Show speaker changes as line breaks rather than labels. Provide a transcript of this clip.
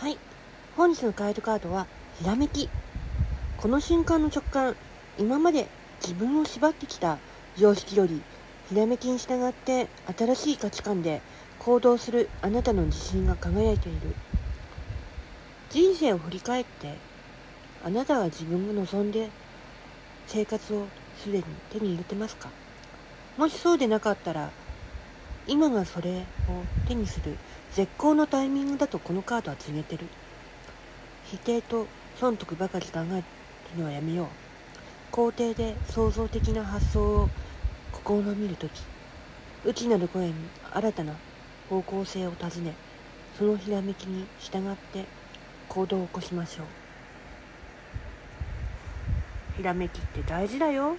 はい。本日のガイドカードはひらめき。この瞬間の直感今まで自分を縛ってきた常識よりひらめきに従って新しい価値観で行動するあなたの自信が輝いている。人生を振り返ってあなたは自分が望んで生活をすでに手に入れてますか？もしそうでなかったら今がそれを手にする絶好のタイミングだとこのカードは告げてる。否定と損得ばかり考えるのはやめよう。肯定で創造的な発想を試みるとき内なる声に新たな方向性を尋ねそのひらめきに従って行動を起こしましょう。ひらめきって大事だよ。